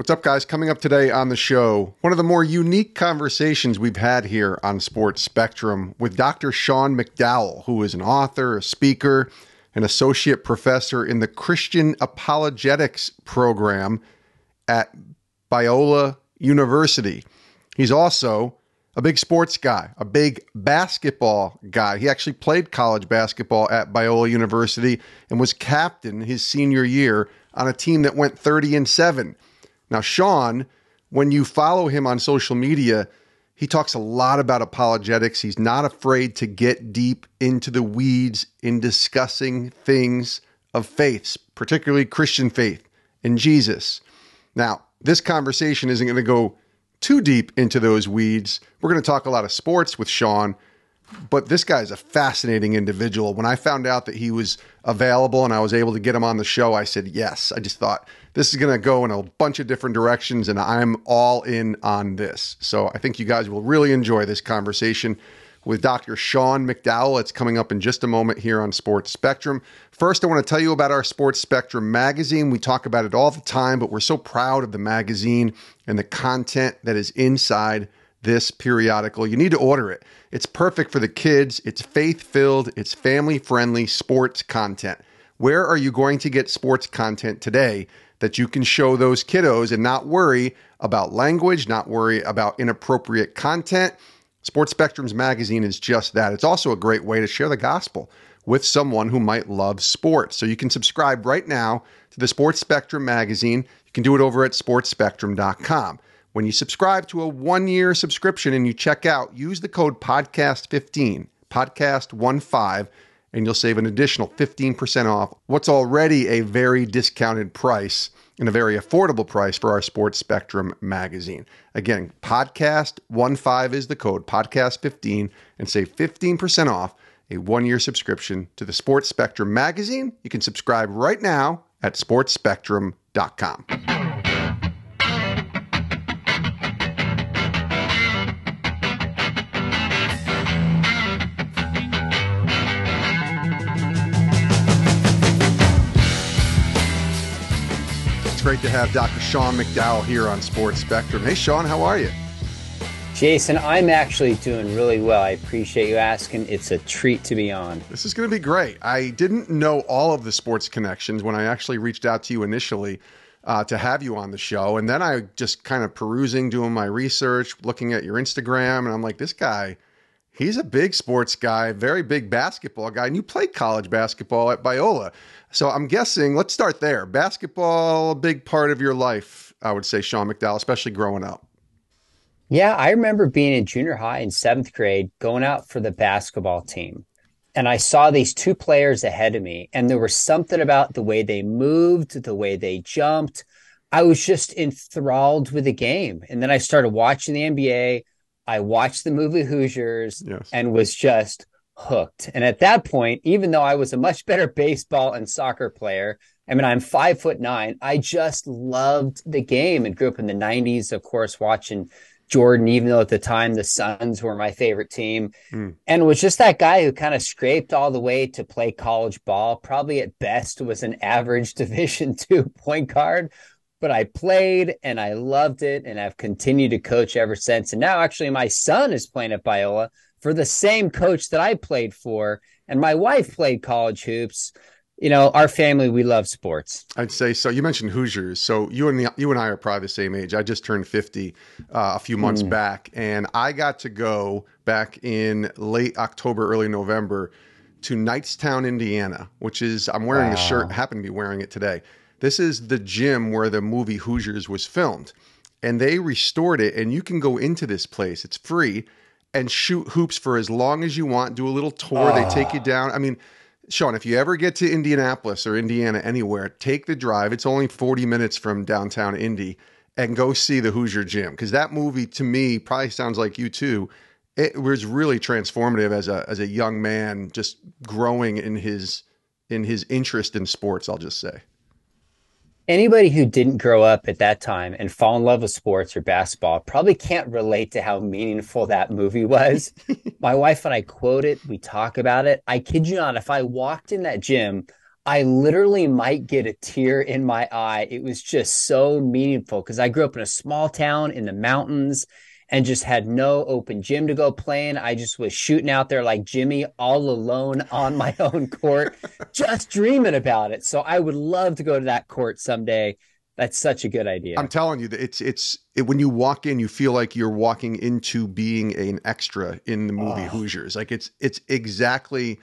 What's up, guys? Coming up today on the show, one of the more unique conversations we've had here on Sports Spectrum with Dr. Sean McDowell, who is an author, a speaker, an associate professor in the Christian Apologetics program at Biola University. He's also a big sports guy, a big basketball guy. He actually played college basketball at Biola University and was captain his senior year on a team that went 30 and 7. Now, Sean, when you follow him on social media, he talks a lot about apologetics. He's not afraid to get deep into the weeds in discussing things of faiths, particularly Christian faith in Jesus. Now, this conversation isn't going to go too deep into those weeds. We're going to talk a lot of sports with Sean, but this guy is a fascinating individual. When I found out that he was available and I was able to get him on the show, I said yes. I just thought this is going to go in a bunch of different directions, and I'm all in on this. So I think you guys will really enjoy this conversation with Dr. Sean McDowell. It's coming up in just a moment here on Sports Spectrum. First, I want to tell you about our Sports Spectrum magazine. We talk about it all the time, but we're so proud of the magazine and the content that is inside this periodical. You need to order it. It's perfect for the kids, it's faith filled, it's family friendly sports content. Where are you going to get sports content today that you can show those kiddos and not worry about language, not worry about inappropriate content? Sports Spectrum's magazine is just that. It's also a great way to share the gospel with someone who might love sports. So you can subscribe right now to the Sports Spectrum magazine. You can do it over at sportsspectrum.com. When you subscribe to a one year subscription and you check out, use the code podcast15, podcast15, and you'll save an additional 15% off what's already a very discounted price and a very affordable price for our Sports Spectrum magazine. Again, podcast15 is the code, podcast15, and save 15% off a one year subscription to the Sports Spectrum magazine. You can subscribe right now at sportsspectrum.com. great to have Dr. Sean McDowell here on Sports Spectrum. Hey, Sean, how are you? Jason, I'm actually doing really well. I appreciate you asking. It's a treat to be on. This is going to be great. I didn't know all of the sports connections when I actually reached out to you initially uh, to have you on the show. And then I just kind of perusing, doing my research, looking at your Instagram, and I'm like, this guy, he's a big sports guy, very big basketball guy. And you played college basketball at Biola. So I'm guessing, let's start there. Basketball, a big part of your life, I would say, Sean McDowell, especially growing up. Yeah, I remember being in junior high in seventh grade, going out for the basketball team. And I saw these two players ahead of me, and there was something about the way they moved, the way they jumped. I was just enthralled with the game. And then I started watching the NBA. I watched the movie Hoosiers yes. and was just hooked. And at that point, even though I was a much better baseball and soccer player, I mean, I'm five foot nine. I just loved the game and grew up in the 90s, of course, watching Jordan, even though at the time the Suns were my favorite team, mm. and was just that guy who kind of scraped all the way to play college ball. Probably at best was an average Division two point guard, but I played and I loved it, and I've continued to coach ever since. And now, actually, my son is playing at Biola for the same coach that I played for. And my wife played college hoops. You know, our family, we love sports. I'd say so. You mentioned Hoosiers. So you and the, you and I are probably the same age. I just turned 50 uh, a few months mm. back, and I got to go back in late October, early November to Knightstown, Indiana, which is, I'm wearing wow. the shirt, happen to be wearing it today. This is the gym where the movie Hoosiers was filmed. And they restored it, and you can go into this place. It's free and shoot hoops for as long as you want. Do a little tour. Oh. They take you down. I mean, Sean, if you ever get to Indianapolis or Indiana anywhere, take the drive. It's only 40 minutes from downtown Indy and go see the Hoosier Gym because that movie to me probably sounds like you too. It was really transformative as a as a young man, just growing in his in his interest in sports. I'll just say anybody who didn't grow up at that time and fall in love with sports or basketball probably can't relate to how meaningful that movie was. My wife and I quote it, we talk about it. I kid you not, if I walked in that gym, I literally might get a tear in my eye. It was just so meaningful because I grew up in a small town in the mountains and just had no open gym to go play in. I just was shooting out there like Jimmy all alone on my own court, just dreaming about it. So I would love to go to that court someday. That's such a good idea. I'm telling you that it's it's it, when you walk in, you feel like you're walking into being an extra in the movie oh. Hoosiers. Like it's it's exactly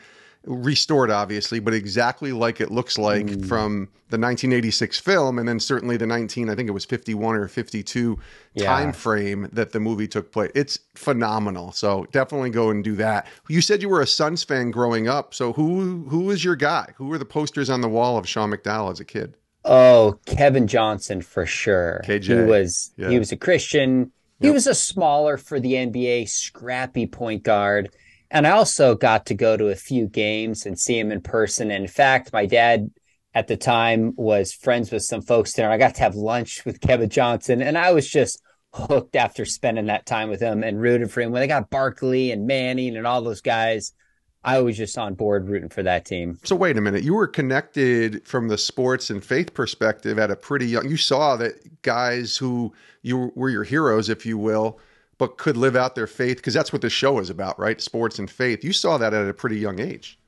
restored obviously but exactly like it looks like mm. from the 1986 film and then certainly the 19 i think it was 51 or 52 yeah. time frame that the movie took place it's phenomenal so definitely go and do that you said you were a suns fan growing up so who who was your guy who were the posters on the wall of sean mcdowell as a kid oh kevin johnson for sure KJ. he was yeah. he was a christian he yep. was a smaller for the nba scrappy point guard and I also got to go to a few games and see him in person. And in fact, my dad at the time was friends with some folks there. I got to have lunch with Kevin Johnson, and I was just hooked after spending that time with him and rooting for him. When they got Barkley and Manning and all those guys, I was just on board rooting for that team. So wait a minute, you were connected from the sports and faith perspective at a pretty young. You saw that guys who you were your heroes, if you will, but could live out their faith because that's what the show is about, right? Sports and faith. You saw that at a pretty young age.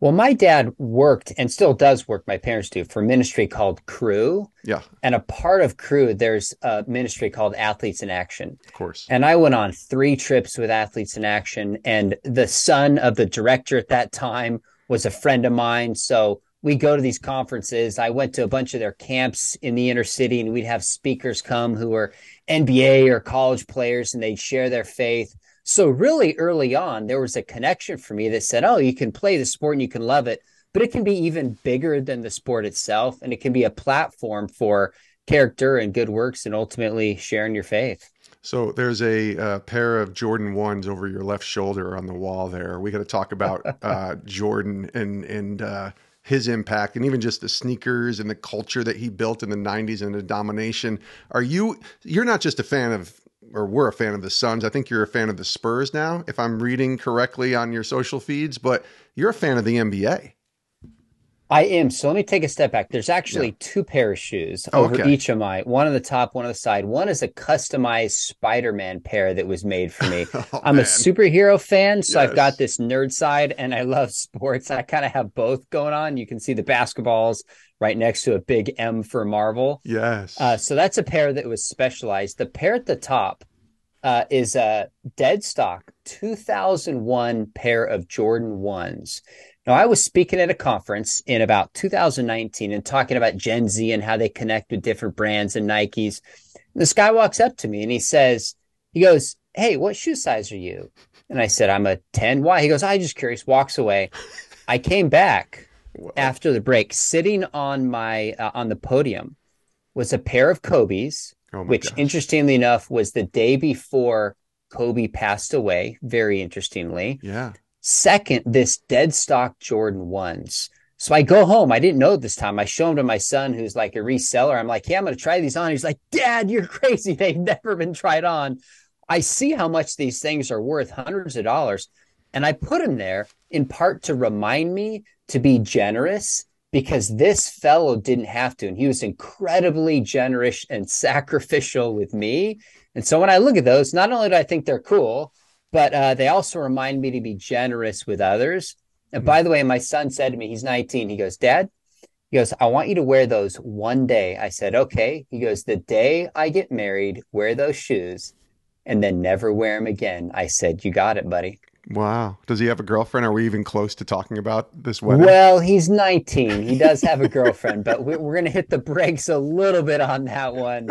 Well, my dad worked and still does work, my parents do, for ministry called Cru. Yeah. And a part of Cru, there's a ministry called Athletes in Action. Of course. And I went on three trips with Athletes in Action. And the son of the director at that time was a friend of mine. So we go to these conferences. I went to a bunch of their camps in the inner city, and we'd have speakers come who were NBA or college players and they'd share their faith. So really early on, there was a connection for me that said, oh, you can play the sport and you can love it, but it can be even bigger than the sport itself. And it can be a platform for character and good works and ultimately sharing your faith. So there's a, uh, pair of Jordan ones over your left shoulder on the wall there. We got to talk about uh, Jordan and and uh, his impact and even just the sneakers and the culture that he built in the 90s and the domination. Are you you're not just a fan of or we're a fan of the Suns. I think you're a fan of the Spurs now if I'm reading correctly on your social feeds, but you're a fan of the NBA. I am. So let me take a step back. There's actually yeah. two pair of shoes oh, over okay. each of my one on the top, one on the side. One is a customized Spider-Man pair that was made for me. oh, I'm man. a superhero fan, so yes. I've got this nerd side and I love sports. I kind of have both going on. You can see the basketballs right next to a big M for Marvel. Yes. Uh, so that's a pair that was specialized. The pair at the top uh, is a dead stock 2001 pair of Jordan 1s. Now, I was speaking at a conference in about 2019 and talking about Gen Z and how they connect with different brands and Nikes. And this guy walks up to me and he says, he goes, Hey, what shoe size are you? And I said, I'm a 10. Why? He goes, I just curious, walks away. I came back after the break, sitting on my, uh, on the podium was a pair of Kobe's, oh which gosh. interestingly enough was the day before Kobe passed away. Very interestingly. Yeah. Second, this dead stock Jordan ones. So I go home. I didn't know this time. I show them to my son, who's like a reseller. I'm like, yeah, I'm going to try these on. He's like, Dad, you're crazy. They've never been tried on. I see how much these things are worth hundreds of dollars. And I put them there in part to remind me to be generous because this fellow didn't have to. And he was incredibly generous and sacrificial with me. And so when I look at those, not only do I think they're cool, but uh, they also remind me to be generous with others. And by the way, my son said to me, he's 19. He goes, Dad, he goes, I want you to wear those one day. I said, okay. He goes, the day I get married, wear those shoes and then never wear them again. I said, you got it, buddy. Wow. Does he have a girlfriend? Are we even close to talking about this wedding? Well, he's 19. He does have a girlfriend, but we're, we're going to hit the brakes a little bit on that one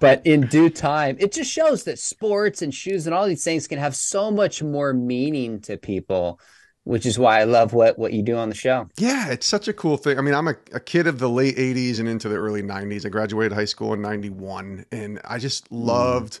but in due time, it just shows that sports and shoes and all these things can have so much more meaning to people which is why I love what what you do on the show. Yeah, it's such a cool thing. I mean, I'm a, a, kid of the late 80s and into the early 90s. I graduated high school in 91 and I just loved mm.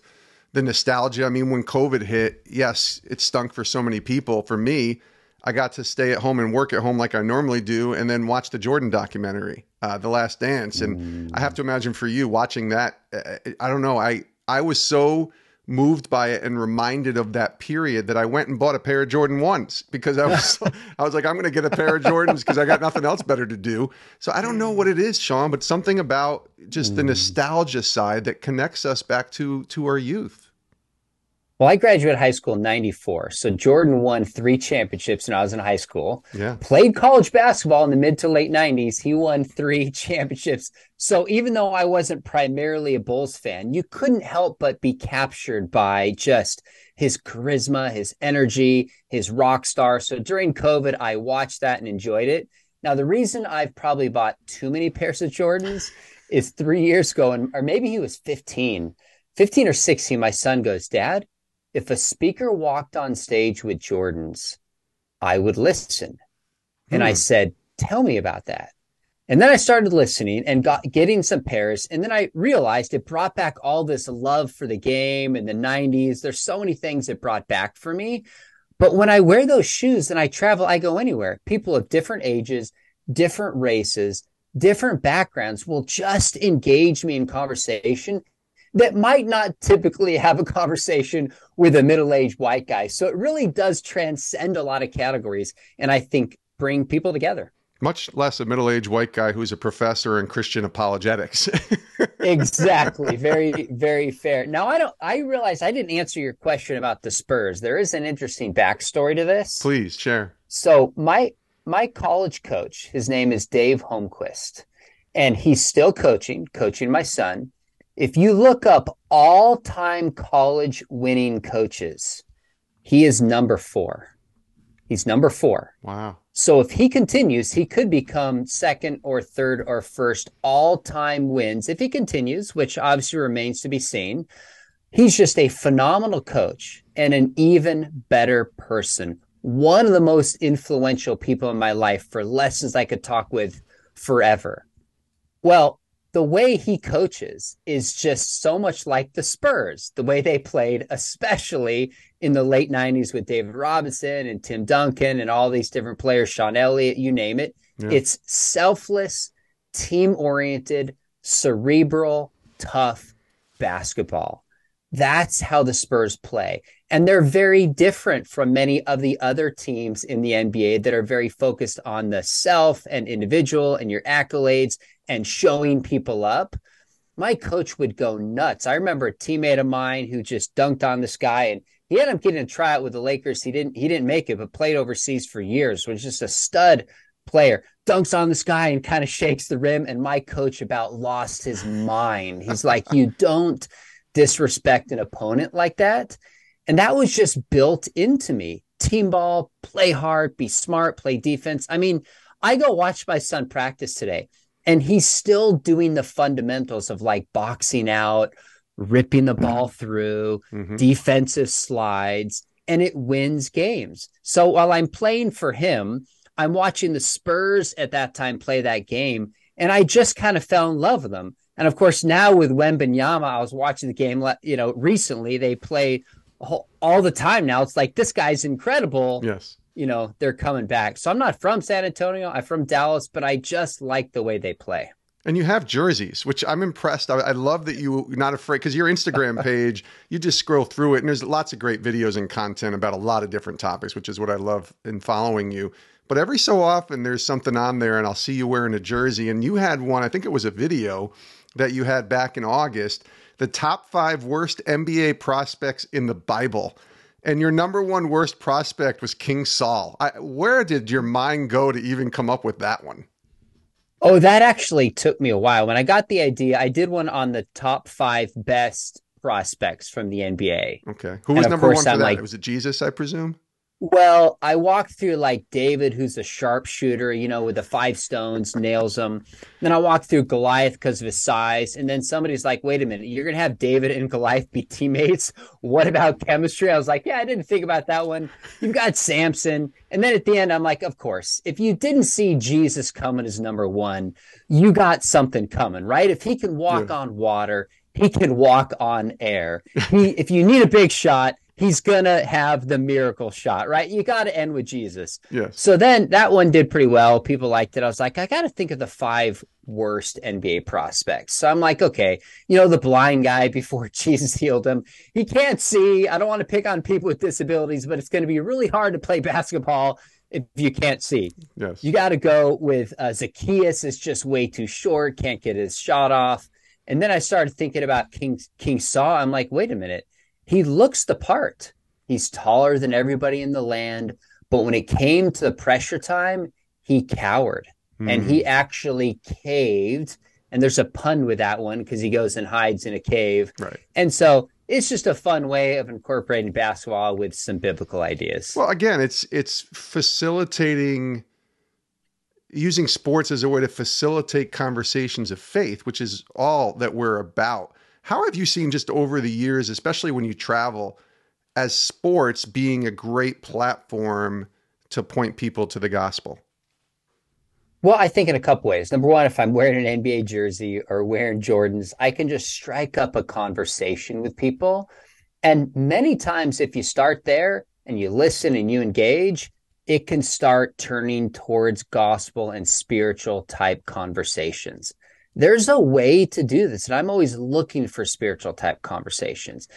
The nostalgia. I mean, when COVID hit, yes, it stunk for so many people. For me, I got to stay at home and work at home like I normally do and then watch the Jordan documentary uh, The Last Dance. And mm. I have to imagine for you watching that, uh, I don't know, I I was so moved by it and reminded of that period that I went and bought a pair of Jordan ones because I was I was like I'm going to get a pair of Jordans because I got nothing else better to do. So I don't know what it is, Sean, but something about just the mm. nostalgia side that connects us back to to our youth. Well, I graduated high school in 94. So Jordan won three championships when I was in high school. Yeah. Played college basketball in the mid to late 90s. He won three championships. So even though I wasn't primarily a Bulls fan, you couldn't help but be captured by just his charisma, his energy, his rock star. So during COVID, I watched that and enjoyed it. Now, the reason I've probably bought too many pairs of Jordans is three years ago, and or maybe he was 15, 15 or 16. My son goes, Dad, if a speaker walked on stage with Jordans, I would listen. And I Hmm. said, Tell me about that. And then I started listening and got getting some pairs. And then I realized it brought back all this love for the game in the 90s. There's so many things it brought back for me. But when I wear those shoes and I travel, I go anywhere. People of different ages, different races, different backgrounds will just engage me in conversation that might not typically have a conversation with a middle-aged white guy. So it really does transcend a lot of categories and I think bring people together. Much less a middle-aged white guy who's a professor in Christian apologetics. exactly. Very, very fair. Now I don't I realize I didn't answer your question about the Spurs. There is an interesting backstory to this. Please share. So my my college coach, his name is Dave Holmquist, and he's still coaching, coaching my son. If you look up all-time college winning coaches, he is number 4. He's number 4. Wow. So if he continues, he could become second or third or first all-time wins if he continues, which obviously remains to be seen. He's just a phenomenal coach and an even better person. One of the most influential people in my life for lessons I could talk with forever. Well, the way he coaches is just so much like the Spurs, the way they played, especially in the late 90s with David Robinson and Tim Duncan and all these different players, Sean Elliott, you name it. Yeah. It's selfless, team oriented, cerebral, tough basketball. That's how the Spurs play. And they're very different from many of the other teams in the NBA that are very focused on the self and individual and your accolades and showing people up. My coach would go nuts. I remember a teammate of mine who just dunked on this guy and he ended up getting a tryout with the Lakers. He didn't he didn't make it, but played overseas for years, was just a stud player. Dunks on this guy and kind of shakes the rim. And my coach about lost his mind. He's like, you don't disrespect an opponent like that. And that was just built into me. Team ball, play hard, be smart, play defense. I mean, I go watch my son practice today, and he's still doing the fundamentals of like boxing out, ripping the ball through, Mhm. defensive slides, and it wins games. So while I'm playing for him, I'm watching the Spurs at that time play that game, and I just kind of fell in love with them. And of course, now with Wembanyama, I was watching the game. You know, recently they play all all the time now. It's like this guy's incredible. Yes. You know, they're coming back. So I'm not from San Antonio. I'm from Dallas, but I just like the way they play. And you have jerseys, which I'm impressed. I, I love that you not afraid because your Instagram page, you just scroll through it, and there's lots of great videos and content about a lot of different topics, which is what I love in following you. But every so often, there's something on there, and I'll see you wearing a jersey. And you had one, I think it was a video that you had back in August, the top five worst NBA prospects in the Bible. And your number one worst prospect was King Saul. I, where did your mind go to even come up with that one? Oh, that actually took me a while. When I got the idea, I did one on the top five best prospects from the NBA. Okay. Who was number one for I'm that? like- was it Jesus, I presume? Well, I walked through like David, who's a sharpshooter, you know, with the five stones, nails them. Then I walked through Goliath because of his size. And then somebody's like, wait a minute, you're going to have David and Goliath be teammates. What about chemistry? I was like, yeah, I didn't think about that one. You've got Samson. And then at the end, I'm like, of course, if you didn't see Jesus coming as number one, you got something coming, right? If he can walk Yeah. on water, he can walk on air. He, if you need a big shot, he's gonna have the miracle shot, right? You got to end with Jesus. Yes. So then that one did pretty well. People liked it. I was like, I got to think of the five worst NBA prospects. So I'm like, okay, you know, the blind guy before Jesus healed him, he can't see. I don't want to pick on people with disabilities, but it's going to be really hard to play basketball if you can't see. Yes. You got to go with uh, Zacchaeus is just way too short, can't get his shot off. And then I started thinking about King King Saul. I'm like, wait a minute. He looks the part. He's taller than everybody in the land, but when it came to the pressure time, he cowered mm. and he actually caved. And there's a pun with that one because he goes and hides in a cave. Right. And so it's just a fun way of incorporating basketball with some biblical ideas. Well, again, it's it's facilitating using sports as a way to facilitate conversations of faith, which is all that we're about. How have you seen just over the years, especially when you travel, as sports being a great platform to point people to the gospel? Well, I think in a couple ways. Number one, if I'm wearing an NBA jersey or wearing Jordans, I can just strike up a conversation with people. And many times, if you start there and you listen and you engage, it can start turning towards gospel and spiritual type conversations. There's a way to do this. And I'm always looking for spiritual type conversations.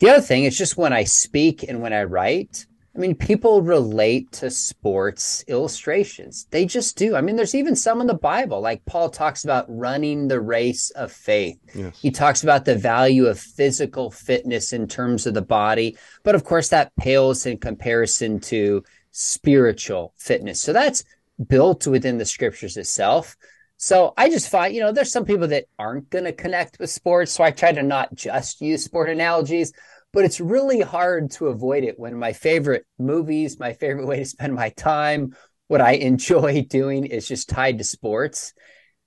The other thing is just when I speak and when I write, I mean, people relate to sports illustrations. They just do. I mean, there's even some in the Bible, like Paul talks about running the race of faith. Yes. He talks about the value of physical fitness in terms of the body. But of course, that pales in comparison to spiritual fitness. So that's built within the scriptures itself. So I just find, you know, there's some people that aren't going to connect with sports. So I try to not just use sport analogies but it's really hard to avoid it when my favorite movies, my favorite way to spend my time, what I enjoy doing is just tied to sports.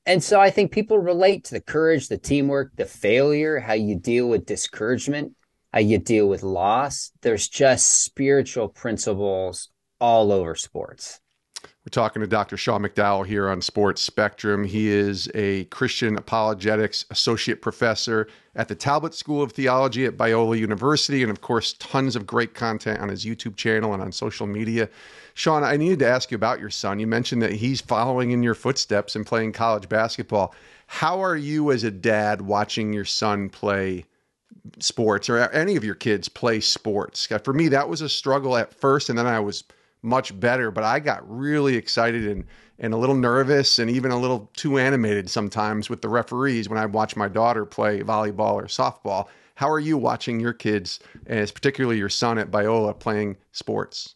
And so I think people relate to the courage, the teamwork, the failure, how you deal with discouragement, how you deal with loss. There's just spiritual principles all over sports. We're talking to Dr. Sean McDowell here on Sports Spectrum. He is a Christian apologetics associate professor at the Talbot School of Theology at Biola University, and of course, tons of great content on his YouTube channel and on social media. Sean, I needed to ask you about your son. You mentioned that he's following in your footsteps and playing college basketball. How are you as a dad watching your son play sports or any of your kids play sports? For me, that was a struggle at first, and then I was much better. But I got really excited and and a little nervous and even a little too animated sometimes with the referees when I watch my daughter play volleyball or softball. How are you watching your kids, as particularly your son at Biola, playing sports?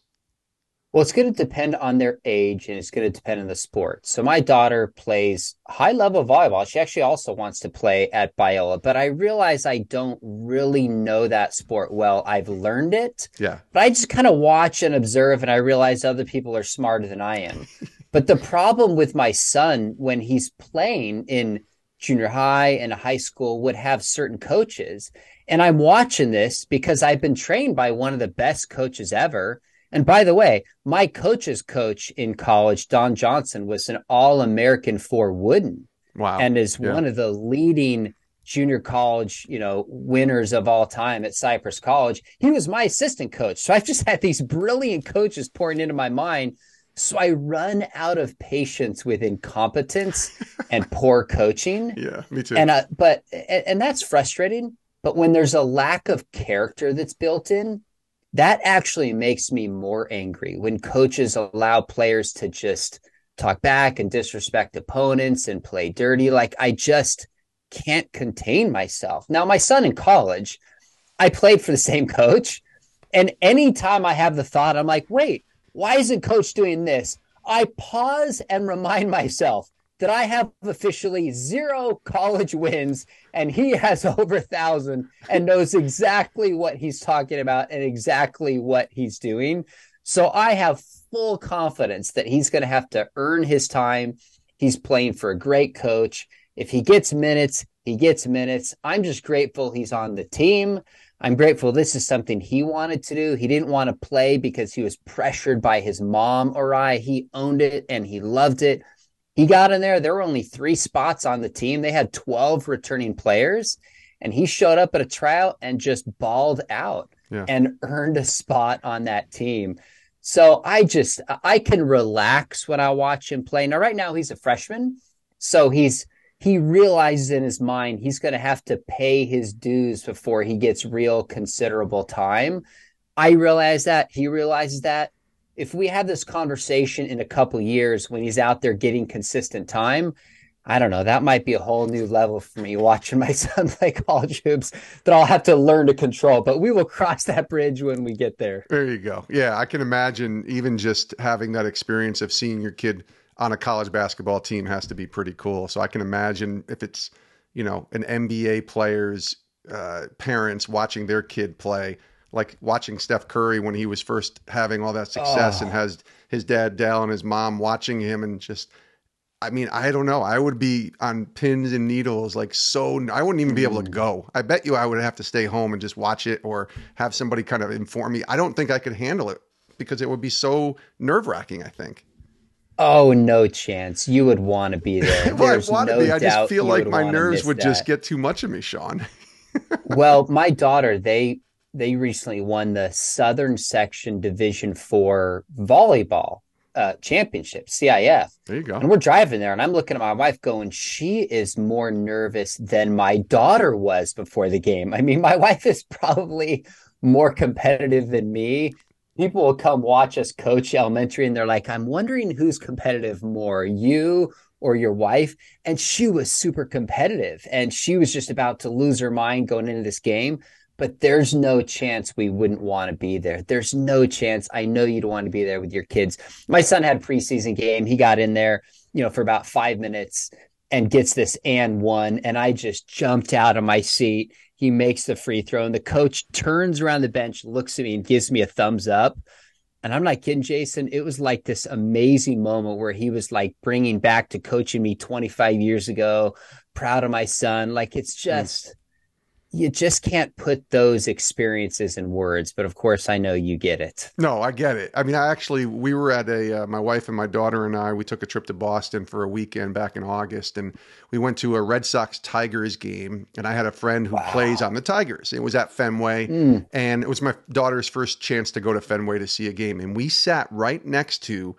Well, it's going to depend on their age and it's going to depend on the sport. So my daughter plays high level volleyball. She actually also wants to play at Biola, but I realize I don't really know that sport well. I've learned it. Yeah. But I just kind of watch and observe and I realize other people are smarter than I am. but the problem with my son when he's playing in junior high and high school would have certain coaches. And I'm watching this because I've been trained by one of the best coaches ever and by the way, my coach's coach in college, Don Johnson, was an All American for Wooden. Wow. And is yeah. one of the leading junior college, you know, winners of all time at Cypress College. He was my assistant coach. So I've just had these brilliant coaches pouring into my mind. So I run out of patience with incompetence and poor coaching. Yeah, me too. And uh, but and, and that's frustrating. But when there's a lack of character that's built in, that actually makes me more angry when coaches allow players to just talk back and disrespect opponents and play dirty. Like I just can't contain myself. Now, my son in college, I played for the same coach. And anytime I have the thought, I'm like, wait, why isn't coach doing this? I pause and remind myself that I have officially zero college wins and he has over a thousand and knows exactly what he's talking about and exactly what he's doing. So I have full confidence that he's going to have to earn his time. He's playing for a great coach. If he gets minutes, he gets minutes. I'm just grateful he's on the team. I'm grateful this is something he wanted to do. He didn't want to play because he was pressured by his mom or I. He owned it and he loved it. He got in there. There were only three spots on the team. They had 12 returning players, and he showed up at a tryout and just balled out. yeah. and earned a spot on that team. So I just I can relax when I watch him play. Now, right now he's a freshman, so he's he realizes in his mind he's going to have to pay his dues before he gets real considerable time. I realize that he realizes that. If we have this conversation in a couple years when he's out there getting consistent time, I don't know. That might be a whole new level for me watching my son play college hoops that I'll have to learn to control. But we will cross that bridge when we get there. There you go. Yeah, I can imagine even just having that experience of seeing your kid on a college basketball team has to be pretty cool. So I can imagine if it's, you know, an NBA player's uh, parents watching their kid play, like watching Steph Curry when he was first having all that success oh. and has his dad Dell and his mom watching him and just – I mean, I don't know. I would be on pins and needles, like so. I wouldn't even be able to mm. go. I bet you I would have to stay home and just watch it or have somebody kind of inform me. I don't think I could handle it because it would be so nerve wracking. I think. Oh, no chance. You would want to be there. well, There's I want no to be. I just feel like my nerves would that. just get too much of me, Sean. well, my daughter, they they recently won the Southern Section Division Four volleyball uh, championship, CIF. There you go. And we're driving there, and I'm looking at my wife going, she is more nervous than my daughter was before the game. I mean, my wife is probably more competitive than me. People will come watch us coach elementary, and they're like, I'm wondering who's competitive more, you or your wife. And she was super competitive, and she was just about to lose her mind going into this game but there's no chance we wouldn't want to be there. There's no chance. I know you'd want to be there with your kids. My son had a preseason game. He got in there, you know, for about five minutes and gets this and one. And I just jumped out of my seat. He makes the free throw, and the coach turns around the bench, looks at me, and gives me a thumbs up. And I'm not kidding, Jason. It was like this amazing moment where he was like bringing back to coaching me 25 years ago, proud of my son. Like it's hmm. just. Mm you just can't put those experiences in words but of course i know you get it no i get it i mean i actually we were at a uh, my wife and my daughter and i we took a trip to boston for a weekend back in august and we went to a red sox tigers game and i had a friend who wow. plays on the tigers it was at fenway mm. and it was my daughter's first chance to go to fenway to see a game and we sat right next to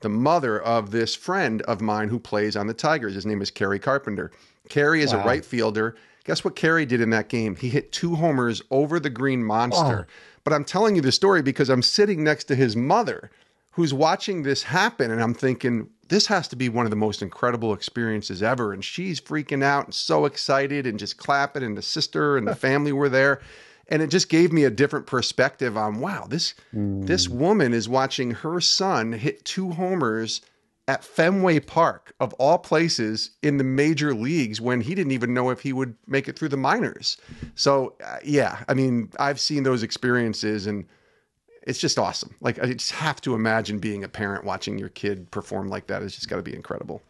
the mother of this friend of mine who plays on the tigers his name is kerry carpenter kerry is wow. a right fielder Guess what Kerry did in that game? He hit two homers over the green monster. Oh. But I'm telling you the story because I'm sitting next to his mother who's watching this happen and I'm thinking this has to be one of the most incredible experiences ever and she's freaking out and so excited and just clapping and the sister and the family were there and it just gave me a different perspective on wow this mm. this woman is watching her son hit two homers at Fenway Park, of all places, in the major leagues when he didn't even know if he would make it through the minors. So, uh, yeah, I mean, I've seen those experiences and it's just awesome. Like, I just have to imagine being a parent watching your kid perform like that. It's just got to be incredible.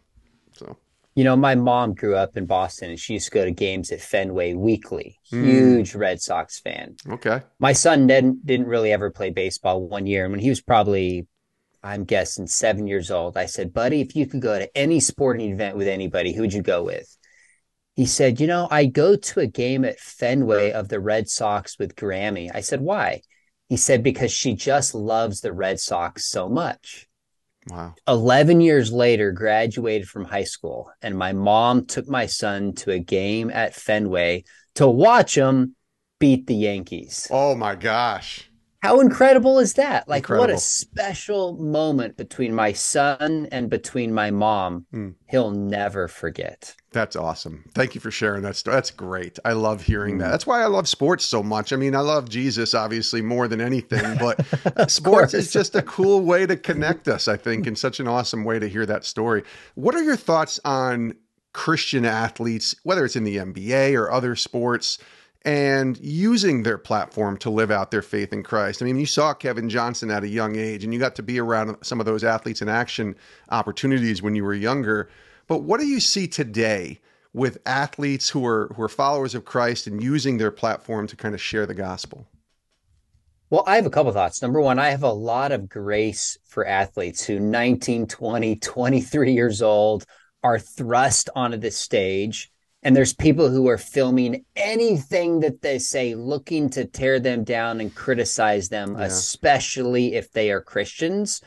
So, you know, my mom grew up in Boston and she used to go to games at Fenway weekly. Hmm. Huge mm. Red Sox fan. Okay. My son didn't, didn't really ever play baseball one year. And when he was probably I'm guessing seven years old. I said, buddy, if you could go to any sporting event with anybody, who'd you go with? He said, you know, I go to a game at Fenway of the Red Sox with Grammy. I said, why? He said, because she just loves the Red Sox so much. Wow. 11 years later, graduated from high school, and my mom took my son to a game at Fenway to watch him beat the Yankees. Oh my gosh. How incredible is that? Like, incredible. what a special moment between my son and between my mom. Mm. He'll never forget. That's awesome. Thank you for sharing that story. That's great. I love hearing mm. that. Hmm. That's why I love sports so much. I mean, I love Jesus obviously more than anything, but sports is just a cool way to connect us, I think, and such an awesome way to hear that story. What are your thoughts on Christian athletes, whether it's in the NBA or other sports? And using their platform to live out their faith in Christ. I mean, you saw Kevin Johnson at a young age, and you got to be around some of those athletes in action opportunities when you were younger. But what do you see today with athletes who are who are followers of Christ and using their platform to kind of share the gospel? Well, I have a couple thoughts. Number one, I have a lot of grace for athletes who 19, 20, 23 years old are thrust onto this stage And there's people who are filming anything that they say, looking to tear them down and criticize them, yeah. especially if they are Christians.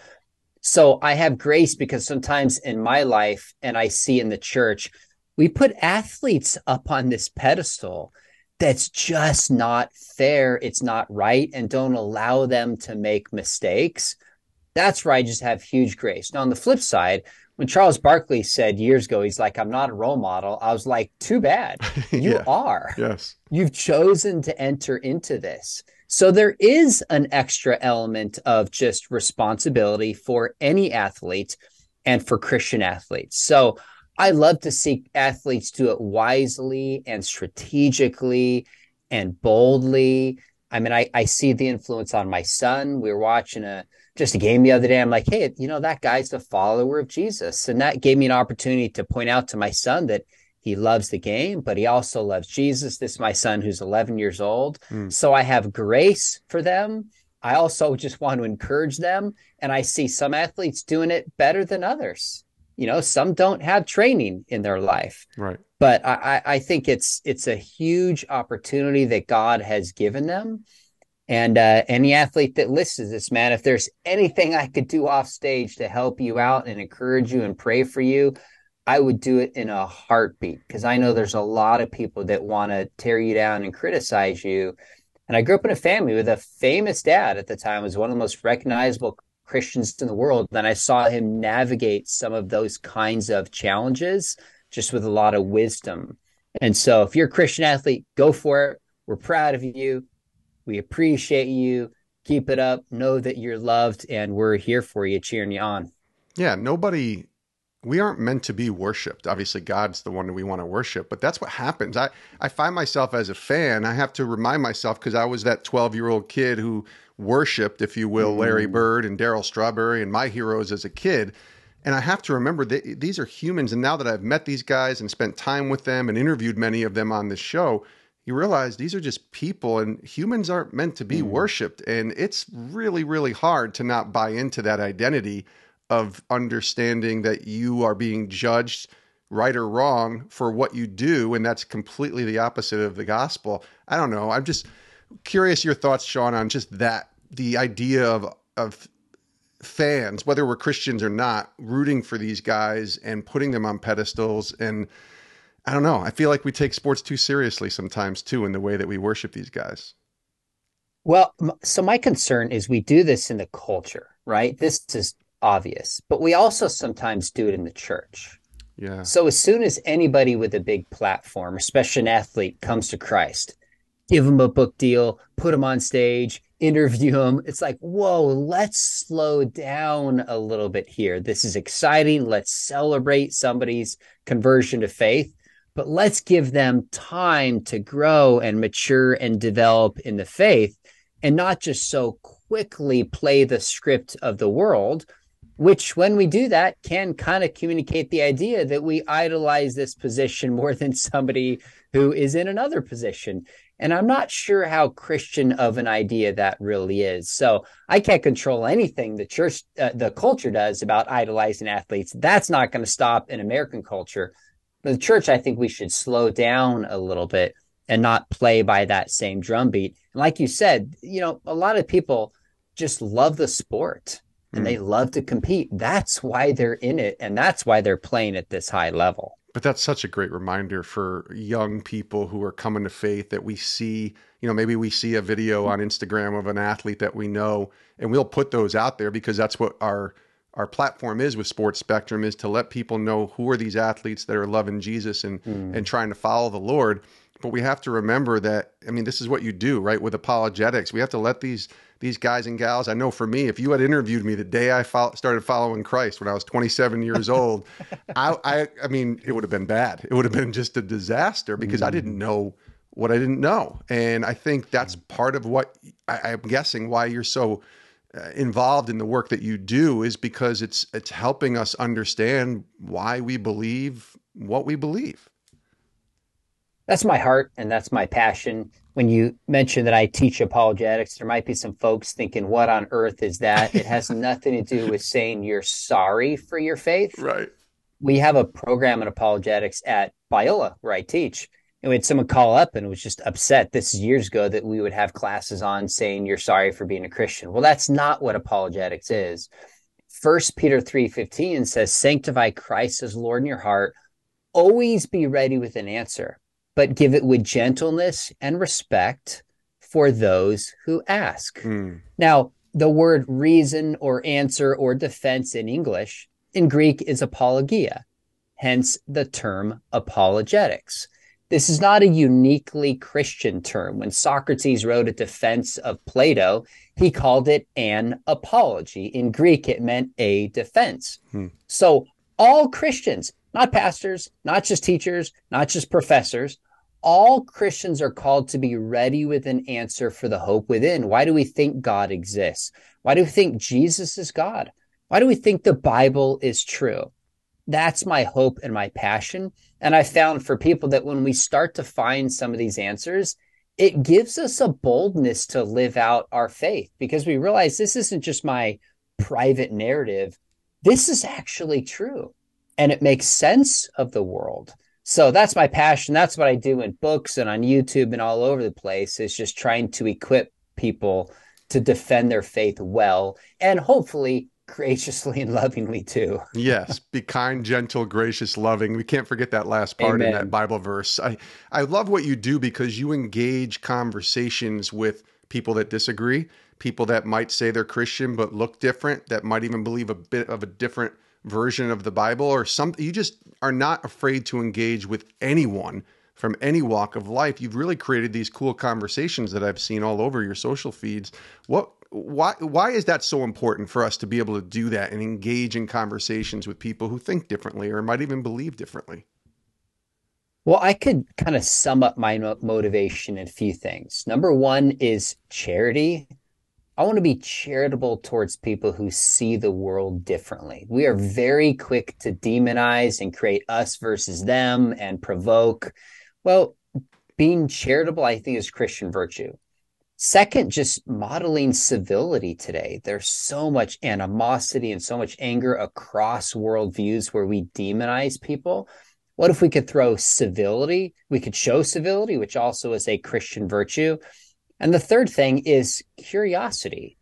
So I have grace because sometimes in my life, and I see in the church, we put athletes up on this pedestal that's just not fair. It's not right. And don't allow them to make mistakes. That's where I just have huge grace. Now, on the flip side, when Charles Barkley said years ago, he's like, I'm not a role model, I was like, too bad. You yeah. are. Yes. You've chosen to enter into this. So there is an extra element of just responsibility for any athlete and for Christian athletes. So I love to see athletes do it wisely and strategically and boldly. I mean, I, I see the influence on my son. We were watching a just a game the other day. I'm like, hey, you know, that guy's a follower of Jesus. And that gave me an opportunity to point out to my son that he loves the game, but he also loves Jesus. This is my son who's 11 years old. Mm. So I have grace for them. I also just want to encourage them. And I see some athletes doing it better than others. You know, some don't have training in their life. Right. But I, I think it's it's a huge opportunity that God has given them. And uh, any athlete that listens to this, man, if there's anything I could do off stage to help you out and encourage you and pray for you, I would do it in a heartbeat because I know there's a lot of people that want to tear you down and criticize you. And I grew up in a family with a famous dad at the time, was one of the most recognizable Christians in the world. And I saw him navigate some of those kinds of challenges just with a lot of wisdom. And so if you're a Christian athlete, go for it. We're proud of you. We appreciate you. Keep it up. Know that you're loved and we're here for you, cheering you on. Yeah, nobody we aren't meant to be worshiped. Obviously, God's the one that we want to worship, but that's what happens. I, I find myself as a fan, I have to remind myself because I was that 12 year old kid who worshiped, if you will, Larry mm. Bird and Darryl Strawberry and my heroes as a kid. And I have to remember that these are humans. And now that I've met these guys and spent time with them and interviewed many of them on this show, you realize these are just people and humans aren't meant to be mm. worshiped. And it's really, really hard to not buy into that identity of understanding that you are being judged right or wrong for what you do. And that's completely the opposite of the gospel. I don't know. I'm just curious your thoughts, Sean, on just that the idea of, of fans, whether we're Christians or not, rooting for these guys and putting them on pedestals and I don't know. I feel like we take sports too seriously sometimes too in the way that we worship these guys. Well, so my concern is we do this in the culture, right? This is obvious, but we also sometimes do it in the church. Yeah. So as soon as anybody with a big platform, especially an athlete, comes to Christ, give them a book deal, put them on stage, interview them. It's like, whoa, let's slow down a little bit here. This is exciting. Let's celebrate somebody's conversion to faith but let's give them time to grow and mature and develop in the faith and not just so quickly play the script of the world which when we do that can kind of communicate the idea that we idolize this position more than somebody who is in another position. And i'm not sure how christian of an idea that really is. So i can't control anything the church uh, the culture does about idolizing athletes. That's not going to stop in american culture the church, I think we should slow down a little bit and not play by that same drumbeat. And like you said, you know, a lot of people just love the sport and mm. they love to compete. That's why they're in it and that's why they're playing at this high level. But that's such a great reminder for young people who are coming to faith that we see, you know, maybe we see a video on Instagram of an athlete that we know and we'll put those out there because that's what our our platform is with Sports Spectrum is to let people know who are these athletes that are loving Jesus and mm. and trying to follow the Lord. But we have to remember that I mean this is what you do, right? With apologetics, we have to let these these guys and gals. I know for me, if you had interviewed me the day I fo- started following Christ when I was 27 years old, I, I, I mean it would have been bad. It would have been just a disaster because mm. I didn't know what I didn't know, and I think that's part of what I, I'm guessing why you're so Uh, involved in the work that you do is because it's it's helping us understand why we believe what we believe. That's my heart and that's my passion. When you mention that I teach apologetics, there might be some folks thinking, "What on earth is that?" it has nothing to do with saying you're sorry for your faith. Right. We have a program in apologetics at Biola, where I teach. And we had someone call up and was just upset. This is years ago that we would have classes on saying you're sorry for being a Christian. Well, that's not what apologetics is. First Peter 3:15 says, Sanctify Christ as Lord in your heart. Always be ready with an answer, but give it with gentleness and respect for those who ask. Mm. Now, the word reason or answer or defense in English in Greek is apologia, hence the term apologetics. This is not a uniquely Christian term. When Socrates wrote a defense of Plato, he called it an apology. In Greek, it meant a defense. Hmm. So all Christians, not pastors, not just teachers, not just professors, all Christians are called to be ready with an answer for the hope within. Why do we think God exists? Why do we think Jesus is God? Why do we think the Bible is true? That's my hope and my passion. And I found for people that when we start to find some of these answers, it gives us a boldness to live out our faith because we realize this isn't just my private narrative. This is actually true and it makes sense of the world. So that's my passion. That's what I do in books and on YouTube and all over the place is just trying to equip people to defend their faith well and hopefully graciously and lovingly too. yes, be kind, gentle, gracious, loving. We can't forget that last part Amen. in that Bible verse. I I love what you do because you engage conversations with people that disagree, people that might say they're Christian but look different, that might even believe a bit of a different version of the Bible or something. You just are not afraid to engage with anyone from any walk of life. You've really created these cool conversations that I've seen all over your social feeds. What why why is that so important for us to be able to do that and engage in conversations with people who think differently or might even believe differently? Well, I could kind of sum up my motivation in a few things. Number one is charity. I want to be charitable towards people who see the world differently. We are very quick to demonize and create us versus them and provoke. Well, being charitable, I think, is Christian virtue. Second, just modeling civility today. There's so much animosity and so much anger across worldviews where we demonize people. What if we could throw civility? We could show civility, which also is a Christian virtue. And the third thing is curiosity.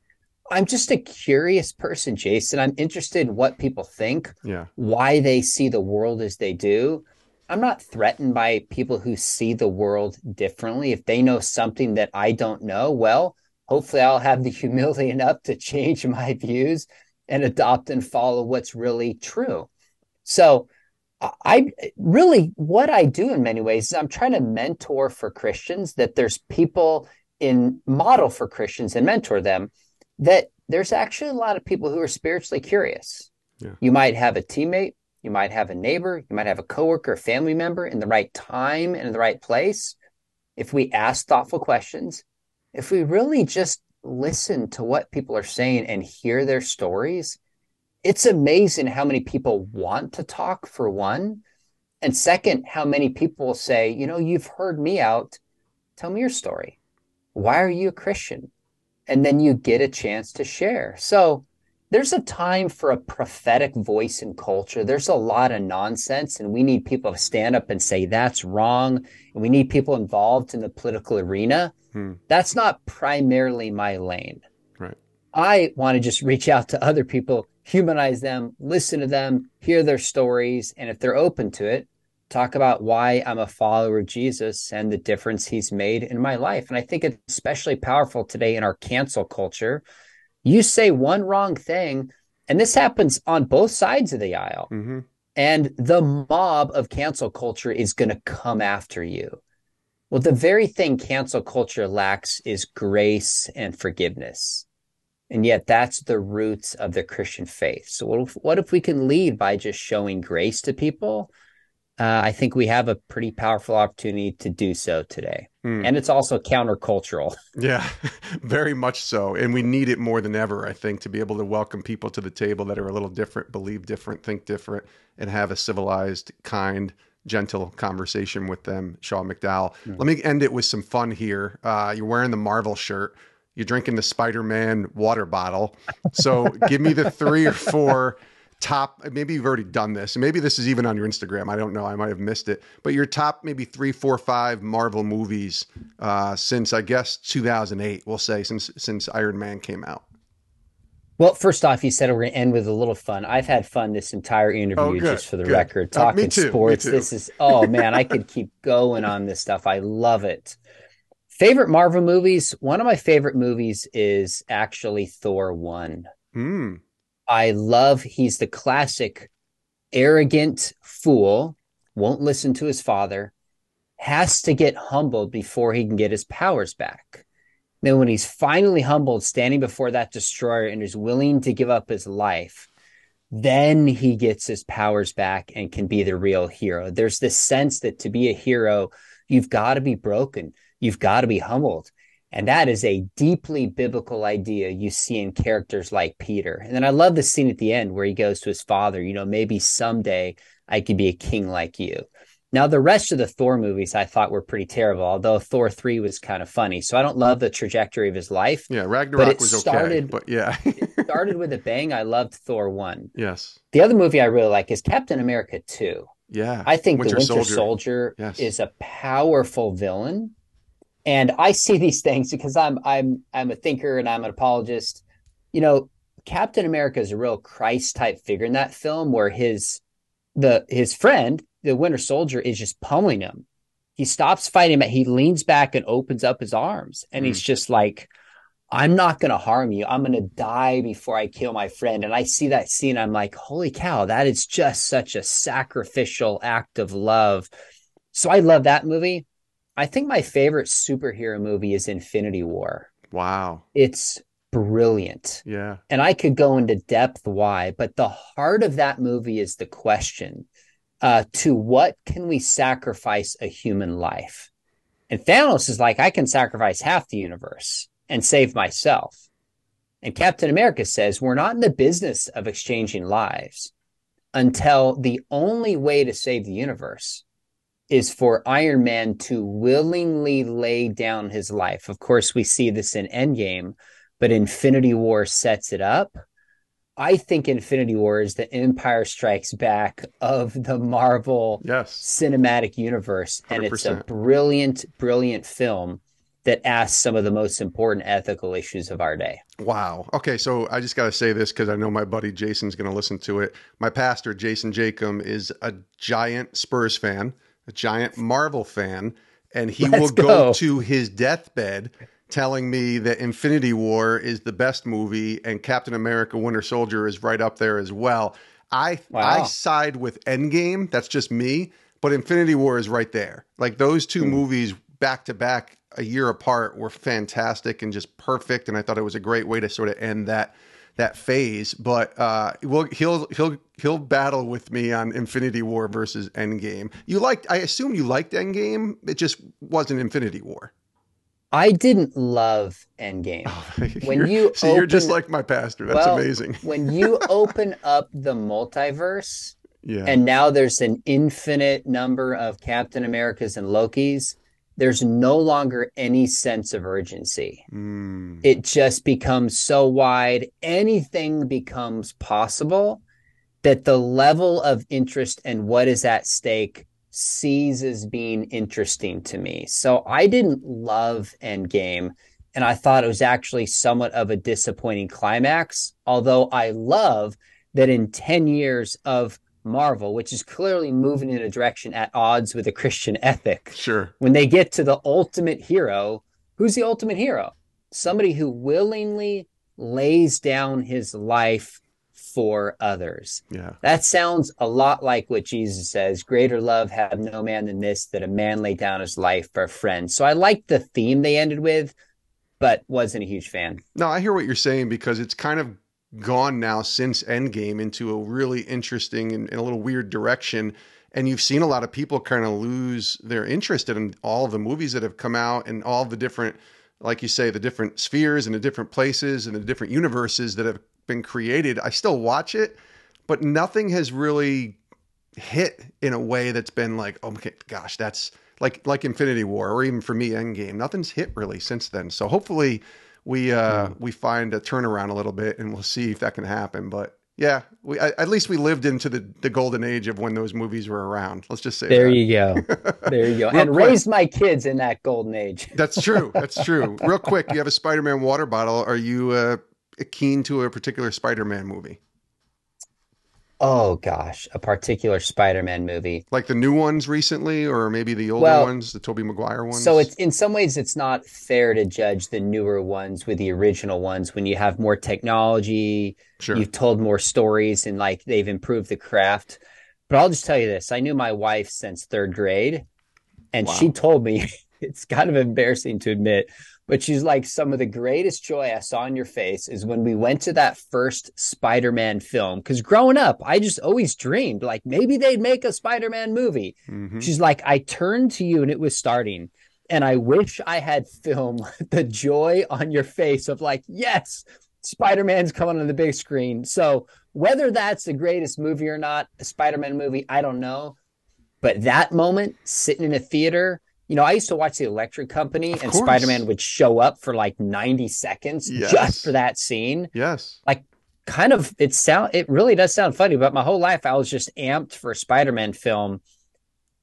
I'm just a curious person, Jason. I'm interested in what people think, yeah. why they see the world as they do. I'm not threatened by people who see the world differently. If they know something that I don't know, well, hopefully I'll have the humility enough to change my views and adopt and follow what's really true. So, I really what I do in many ways is I'm trying to mentor for Christians that there's people in model for Christians and mentor them that there's actually a lot of people who are spiritually curious. Yeah. You might have a teammate you might have a neighbor, you might have a coworker, a family member in the right time and in the right place. If we ask thoughtful questions, if we really just listen to what people are saying and hear their stories, it's amazing how many people want to talk for one. And second, how many people will say, you know, you've heard me out. Tell me your story. Why are you a Christian? And then you get a chance to share. So there's a time for a prophetic voice in culture. There's a lot of nonsense, and we need people to stand up and say that's wrong. And we need people involved in the political arena. Hmm. That's not primarily my lane. Right. I want to just reach out to other people, humanize them, listen to them, hear their stories, and if they're open to it, talk about why I'm a follower of Jesus and the difference he's made in my life. And I think it's especially powerful today in our cancel culture you say one wrong thing, and this happens on both sides of the aisle. Mm-hmm. And the mob of cancel culture is going to come after you. Well, the very thing cancel culture lacks is grace and forgiveness. And yet that's the roots of the Christian faith. So what if, what if we can lead by just showing grace to people uh, I think we have a pretty powerful opportunity to do so today. Mm. And it's also countercultural. Yeah, very much so. And we need it more than ever, I think, to be able to welcome people to the table that are a little different, believe different, think different, and have a civilized, kind, gentle conversation with them. Sean McDowell. Mm. Let me end it with some fun here. Uh, you're wearing the Marvel shirt, you're drinking the Spider Man water bottle. So give me the three or four top maybe you've already done this maybe this is even on your instagram i don't know i might have missed it but your top maybe three four five marvel movies uh, since i guess 2008 we'll say since since iron man came out well, first off, you said we're going to end with a little fun. I've had fun this entire interview, oh, just for the good. record, uh, talking uh, sports. This is, oh man, I could keep going on this stuff. I love it. Favorite Marvel movies? One of my favorite movies is actually Thor 1. Mm. I love, he's the classic arrogant fool, won't listen to his father, has to get humbled before he can get his powers back. Then, when he's finally humbled, standing before that destroyer and is willing to give up his life, then he gets his powers back and can be the real hero. There's this sense that to be a hero, you've got to be broken, you've got to be humbled. And that is a deeply biblical idea you see in characters like Peter. And then I love the scene at the end where he goes to his father, you know, maybe someday I could be a king like you. Now, the rest of the Thor movies I thought were pretty terrible, although Thor 3 was kind of funny. So I don't love the trajectory of his life. Yeah, Ragnarok was started, okay. But yeah. it started with a bang. I loved Thor 1. Yes. The other movie I really like is Captain America 2. Yeah. I think Winter The Winter Soldier, Soldier yes. is a powerful villain. And I see these things because I'm I'm I'm a thinker and I'm an apologist. You know, Captain America is a real Christ type figure in that film where his the his friend the Winter Soldier is just pummeling him. He stops fighting him. He leans back and opens up his arms, and mm. he's just like, "I'm not going to harm you. I'm going to die before I kill my friend." And I see that scene. I'm like, "Holy cow! That is just such a sacrificial act of love." So I love that movie. I think my favorite superhero movie is Infinity War. Wow. It's brilliant. Yeah. And I could go into depth why, but the heart of that movie is the question uh, to what can we sacrifice a human life? And Thanos is like, I can sacrifice half the universe and save myself. And Captain America says, we're not in the business of exchanging lives until the only way to save the universe is for Iron Man to willingly lay down his life. Of course, we see this in Endgame, but Infinity War sets it up. I think Infinity War is the Empire Strikes Back of the Marvel yes. cinematic universe. 100%. And it's a brilliant, brilliant film that asks some of the most important ethical issues of our day. Wow. Okay, so I just got to say this because I know my buddy Jason's going to listen to it. My pastor, Jason Jacob, is a giant Spurs fan, a giant Marvel fan, and he Let's will go. go to his deathbed telling me that Infinity War is the best movie and Captain America Winter Soldier is right up there as well. I wow. I side with Endgame, that's just me, but Infinity War is right there. Like those two mm. movies back to back a year apart were fantastic and just perfect and I thought it was a great way to sort of end that that phase, but uh, well, he'll he'll he'll battle with me on Infinity War versus Endgame. You liked, I assume you liked Endgame. It just wasn't Infinity War. I didn't love Endgame. Oh, when you see, open, you're just like my pastor. That's well, amazing. when you open up the multiverse, yeah. and now there's an infinite number of Captain Americas and Lokis. There's no longer any sense of urgency. Mm. It just becomes so wide. Anything becomes possible that the level of interest and what is at stake sees as being interesting to me. So I didn't love Endgame, and I thought it was actually somewhat of a disappointing climax. Although I love that in 10 years of Marvel, which is clearly moving in a direction at odds with a Christian ethic. Sure. When they get to the ultimate hero, who's the ultimate hero? Somebody who willingly lays down his life for others. Yeah. That sounds a lot like what Jesus says Greater love have no man than this, that a man lay down his life for a friend. So I like the theme they ended with, but wasn't a huge fan. No, I hear what you're saying because it's kind of gone now since Endgame into a really interesting and, and a little weird direction. And you've seen a lot of people kind of lose their interest in all the movies that have come out and all the different like you say, the different spheres and the different places and the different universes that have been created, I still watch it, but nothing has really hit in a way that's been like, oh my gosh, that's like like Infinity War or even for me Endgame. Nothing's hit really since then. So hopefully we uh mm. we find a turnaround a little bit and we'll see if that can happen. But Yeah, we, at least we lived into the, the golden age of when those movies were around. Let's just say there that. you go, there you go, and quick. raised my kids in that golden age. That's true. That's true. Real quick, you have a Spider-Man water bottle. Are you uh, keen to a particular Spider-Man movie? Oh gosh, a particular Spider-Man movie. Like the new ones recently, or maybe the older Well, ones, the Tobey Maguire ones? So it's in some ways it's not fair to judge the newer ones with the original ones when you have more technology, sure. you've told more stories and like they've improved the craft. But I'll just tell you this, I knew my wife since 3rd grade and Wow. she told me it's kind of embarrassing to admit, but she's like some of the greatest joy I saw on your face is when we went to that first Spider-Man film cuz growing up I just always dreamed like maybe they'd make a Spider-Man movie. Mhm. She's like, I turned to you and it was starting. And I wish I had filmed the joy on your face of like, yes, Spider Man's coming on the big screen. So whether that's the greatest movie or not, a Spider Man movie, I don't know. But that moment, sitting in a theater, you know, I used to watch The Electric Company Of and course. Spider Man would show up for like 90 seconds Yes. just for that scene Yes. Like kind of it sound it really does sound funny but my whole life i was just amped for a spider-man film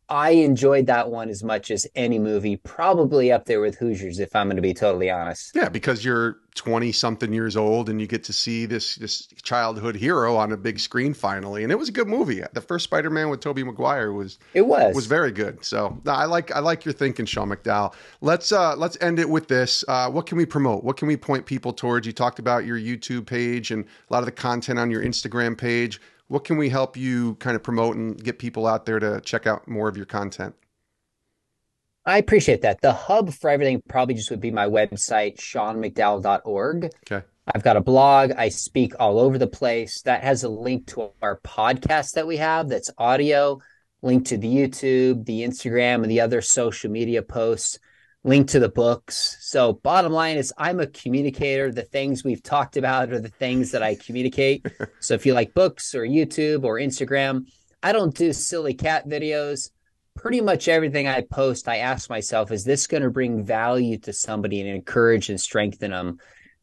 i enjoyed that one as much as any movie probably up there with hoosiers if i'm going to be totally honest Yeah, because you're 20 something years old and you get to see this this childhood hero on a big screen finally. And it was a good movie. The first Spider-Man with Tobey Maguire was it was was very good. So I like I like your thinking, Sean McDowell. Let's uh let's end it with this. Uh, what can we promote? What can we point people towards? You talked about your YouTube page and a lot of the content on your Instagram page. What can we help you kind of promote and get people out there to check out more of your content? i appreciate that the hub for everything probably just would be my website seanmcdowell.org Okay. I've got a blog. I speak all over the place. That has a link to our podcast that we have that's audio, link to the YouTube, the Instagram, and the other social media posts, link to the books. So, bottom line is, I'm a communicator. The things we've talked about are the things that I communicate. so, if you like books or YouTube or Instagram, I don't do silly cat videos. Pretty much everything I post, I ask myself, is this going to bring value to somebody and encourage and strengthen them?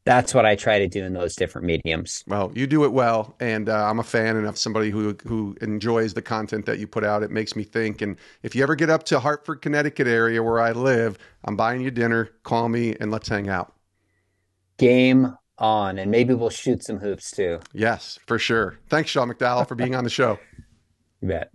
That's what I try to do in those different mediums. Well, you do it well, and uh, I'm a fan and of somebody who who enjoys the content that you put out. It makes me think. And if you ever get up to Hartford, Connecticut area where I live, I'm buying you dinner. Call me and let's hang out. Game on, and maybe we'll shoot some hoops too. Yes, for sure. Thanks, Sean McDowell, for being on the show. You bet.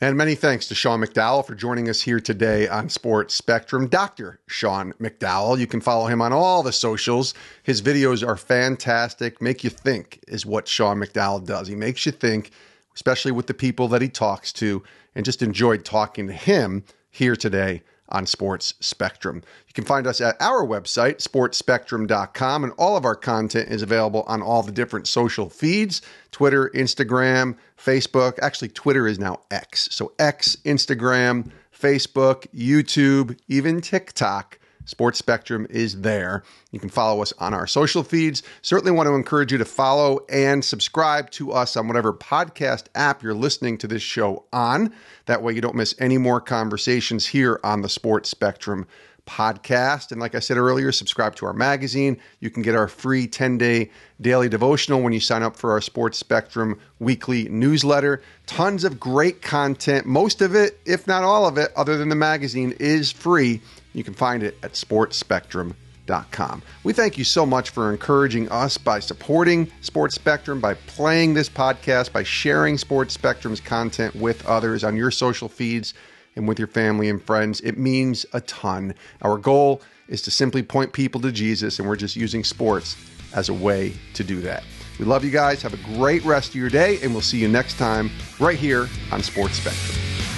And many thanks to Sean McDowell for joining us here today on Sports Spectrum. Dr. Sean McDowell. You can follow him on all the socials. His videos are fantastic. Make you think is what Sean McDowell does. He makes you think, especially with the people that he talks to, and just enjoyed talking to him here today on Sports Spectrum. You can find us at our website, sportsspectrum.com, and all of our content is available on all the different social feeds Twitter, Instagram, Facebook. Actually, Twitter is now X. So, X, Instagram, Facebook, YouTube, even TikTok. Sports Spectrum is there. You can follow us on our social feeds. Certainly want to encourage you to follow and subscribe to us on whatever podcast app you're listening to this show on. That way, you don't miss any more conversations here on the Sports Spectrum podcast. And like I said earlier, subscribe to our magazine. You can get our free 10 day daily devotional when you sign up for our Sports Spectrum weekly newsletter. Tons of great content. Most of it, if not all of it, other than the magazine, is free. You can find it at sportsspectrum.com. We thank you so much for encouraging us by supporting Sports Spectrum, by playing this podcast, by sharing Sports Spectrum's content with others on your social feeds and with your family and friends. It means a ton. Our goal is to simply point people to Jesus, and we're just using sports as a way to do that. We love you guys. Have a great rest of your day, and we'll see you next time right here on Sports Spectrum.